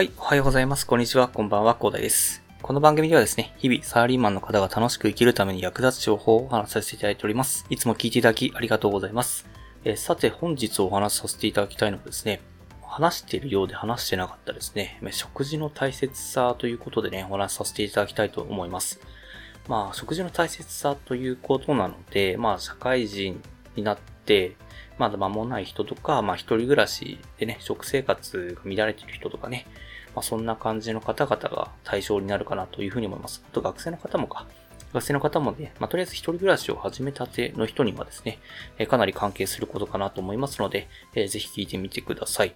はい、おはようございます。こんにちは。こんばんは、コーダイです。この番組ではですね、日々サラリーマンの方が楽しく生きるために役立つ情報をお話しさせていただいております。いつも聞いていただきありがとうございます。え、さて、本日お話しさせていただきたいのはですね、話しているようで話してなかったですね、食事の大切さということでね、お話しさせていただきたいと思います。まあ、食事の大切さということなので、まあ、社会人になっ、まだ間もない人とか、まあ一人暮らしでね、食生活が乱れている人とかね、まあそんな感じの方々が対象になるかなというふうに思います。あと学生の方もか。学生の方もね、まあとりあえず一人暮らしを始めたての人にはですね、えかなり関係することかなと思いますので、えー、ぜひ聞いてみてください。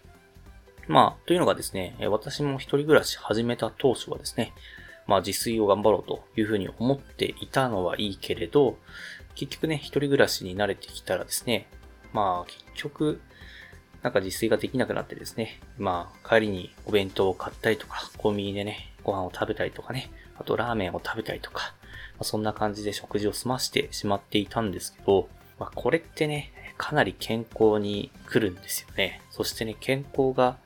まあ、というのがですね、私も一人暮らし始めた当初はですね、まあ自炊を頑張ろうというふうに思っていたのはいいけれど、結局ね、一人暮らしに慣れてきたらですね、まあ結局、なんか自炊ができなくなってですね、まあ帰りにお弁当を買ったりとか、コンビニでね、ご飯を食べたりとかね、あとラーメンを食べたりとか、まあ、そんな感じで食事を済ましてしまっていたんですけど、まあこれってね、かなり健康に来るんですよね。そしてね、健康が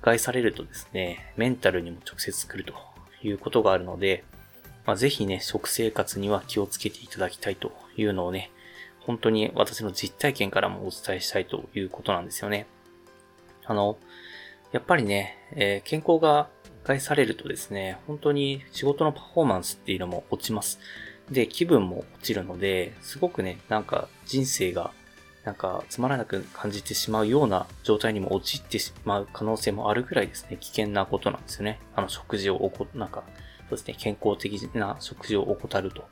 害されるとですね、メンタルにも直接来るということがあるので、まあ、ぜひね、食生活には気をつけていただきたいというのをね、本当に私の実体験からもお伝えしたいということなんですよね。あの、やっぱりね、えー、健康が害されるとですね、本当に仕事のパフォーマンスっていうのも落ちます。で、気分も落ちるので、すごくね、なんか人生がなんかつまらなく感じてしまうような状態にも陥ってしまう可能性もあるぐらいですね、危険なことなんですよね。あの食事をおこ、なんかそうですね、健康的な食事を怠ると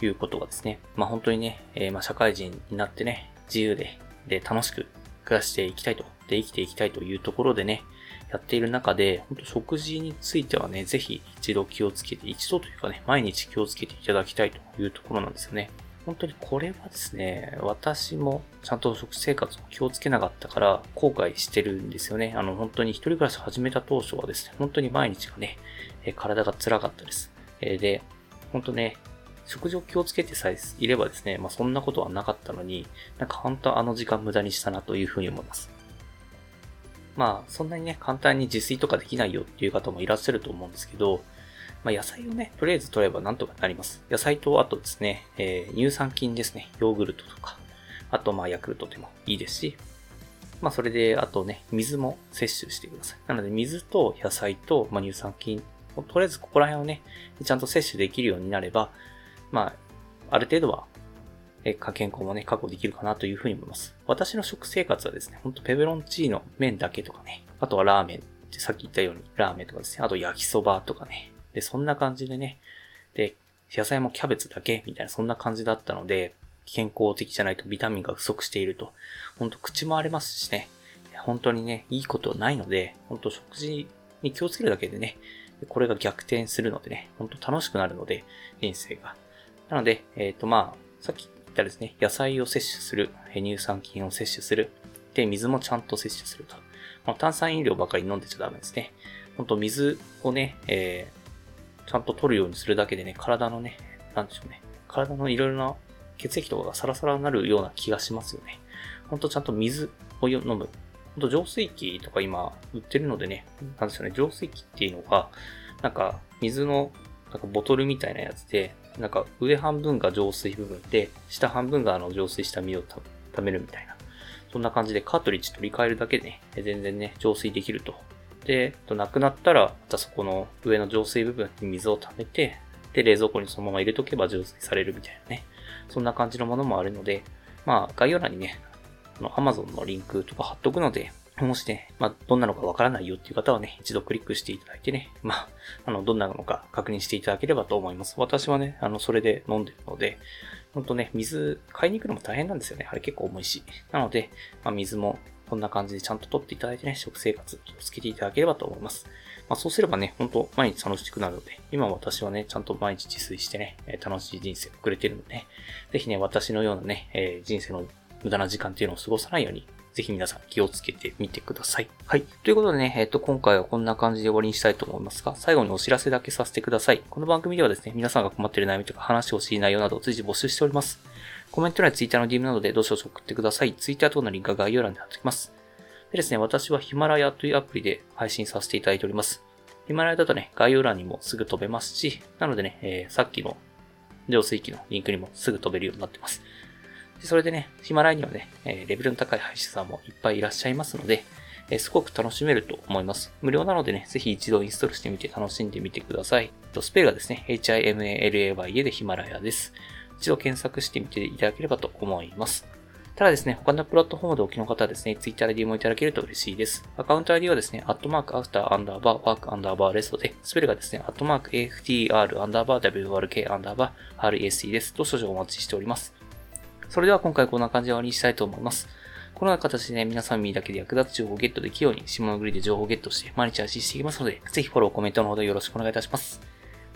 いうことがですね、まあ本当にね、えー、まあ社会人になってね、自由で、で、楽しく暮らしていきたいと、で、生きていきたいというところでね、やっている中で、本当食事についてはね、ぜひ一度気をつけて、一度というかね、毎日気をつけていただきたいというところなんですよね。本当にこれはですね、私もちゃんと食生活を気をつけなかったから後悔してるんですよね。あの本当に一人暮らし始めた当初はですね、本当に毎日がね、体が辛かったです。で、本当ね、食事を気をつけてさえいればですね、まあそんなことはなかったのに、なんか本当あの時間無駄にしたなというふうに思います。まあそんなにね、簡単に自炊とかできないよっていう方もいらっしゃると思うんですけど、まあ、野菜をね、とりあえず取ればなんとかなります。野菜と、あとですね、えー、乳酸菌ですね。ヨーグルトとか、あと、まあ、ヤクルトでもいいですし、まあ、それで、あとね、水も摂取してください。なので、水と野菜と、まあ、乳酸菌を、とりあえずここら辺をね、ちゃんと摂取できるようになれば、まあ、ある程度は、え、健康もね、確保できるかなというふうに思います。私の食生活はですね、ほんとペペロンチーノ、麺だけとかね、あとはラーメンさっき言ったように、ラーメンとかですね、あと焼きそばとかね、で、そんな感じでね、で、野菜もキャベツだけ？みたいな、そんな感じだったので、健康的じゃないとビタミンが不足していると、ほんと口も荒れますしね、本当にね、いいことないので、本当食事に気をつけるだけでね、これが逆転するのでね、ほんと楽しくなるので、人生が。なので、えっ、ー、とまあ、さっき言ったですね、野菜を摂取する、乳酸菌を摂取する、で、水もちゃんと摂取すると。まあ、炭酸飲料ばかり飲んでちゃダメですね。ほんと水をね、えー、ちゃんと取るようにするだけでね、体のね、なんでしょうね。体のいろいろな血液とかがサラサラになるような気がしますよね。ほんとちゃんと水を飲む。ほんと浄水器とか今売ってるのでね、なんですよね。浄水器っていうのが、なんか水のなんかボトルみたいなやつで、なんか上半分が浄水部分で、下半分があの浄水した水を食べるみたいな。そんな感じでカートリッジ取り替えるだけでね、全然ね、浄水できるとで、なくなったら、またそこの上の浄水部分に水を溜めて、で、冷蔵庫にそのまま入れとけば浄水されるみたいなね。そんな感じのものもあるので、まあ、概要欄にね、あの、Amazon のリンクとか貼っとくので、もしね、まあ、どんなのかわからないよっていう方はね、一度クリックしていただいてね、まあ、あの、どんなのか確認していただければと思います。私はね、あの、それで飲んでるので、ほんとね、水買いに行くのも大変なんですよね。あれ結構重いし。なので、まあ、水もこんな感じでちゃんと取っていただいてね、食生活気をつけていただければと思います。まあ、そうすればね、ほんと毎日楽しくなるので、今私はね、ちゃんと毎日自炊してね、楽しい人生を送れてるので、ね、ぜひね、私のようなね、えー、人生の無駄な時間っていうのを過ごさないように、ぜひ皆さん気をつけてみてください。はい。ということでね、えっ、ー、と、今回はこんな感じで終わりにしたいと思いますが、最後にお知らせだけさせてください。この番組ではですね、皆さんが困っている悩みとか話してほしい内容などを随時募集しております。コメント欄や Twitter の DM などでどうしよう送ってください。Twitter 等のリンクが概要欄で貼っておきます。でですね、私はヒマラヤというアプリで配信させていただいております。ヒマラヤだとね、概要欄にもすぐ飛べますし、なのでね、えー、さっきの浄水器のリンクにもすぐ飛べるようになってます。でそれでね、ヒマラヤにはね、えレベルの高い配信さんもいっぱいいらっしゃいますので、えすごく楽しめると思います。無料なのでね、ぜひ一度インストールしてみて楽しんでみてください。スペルがですね、HIMALAYA でヒマラヤです。一度検索してみていただければと思います。ただですね、他のプラットフォームでお聞きの方はですね、Twitter で DM をいただけると嬉しいです。アカウント ID はですね、アットマークアフターアンダーバーワークアンダーバーレストで、スペルがですね、アットマーク AFTR アンダーバー WRK アンダーバー RSE です。と少々お待ちしております。それでは今回こんな感じで終わりにしたいと思います。このような形でね、皆さん耳だけで役立つ情報をゲットできるように、下のグリで情報をゲットして毎日発信していきますので、ぜひフォロー、コメントのほどよろしくお願いいたします。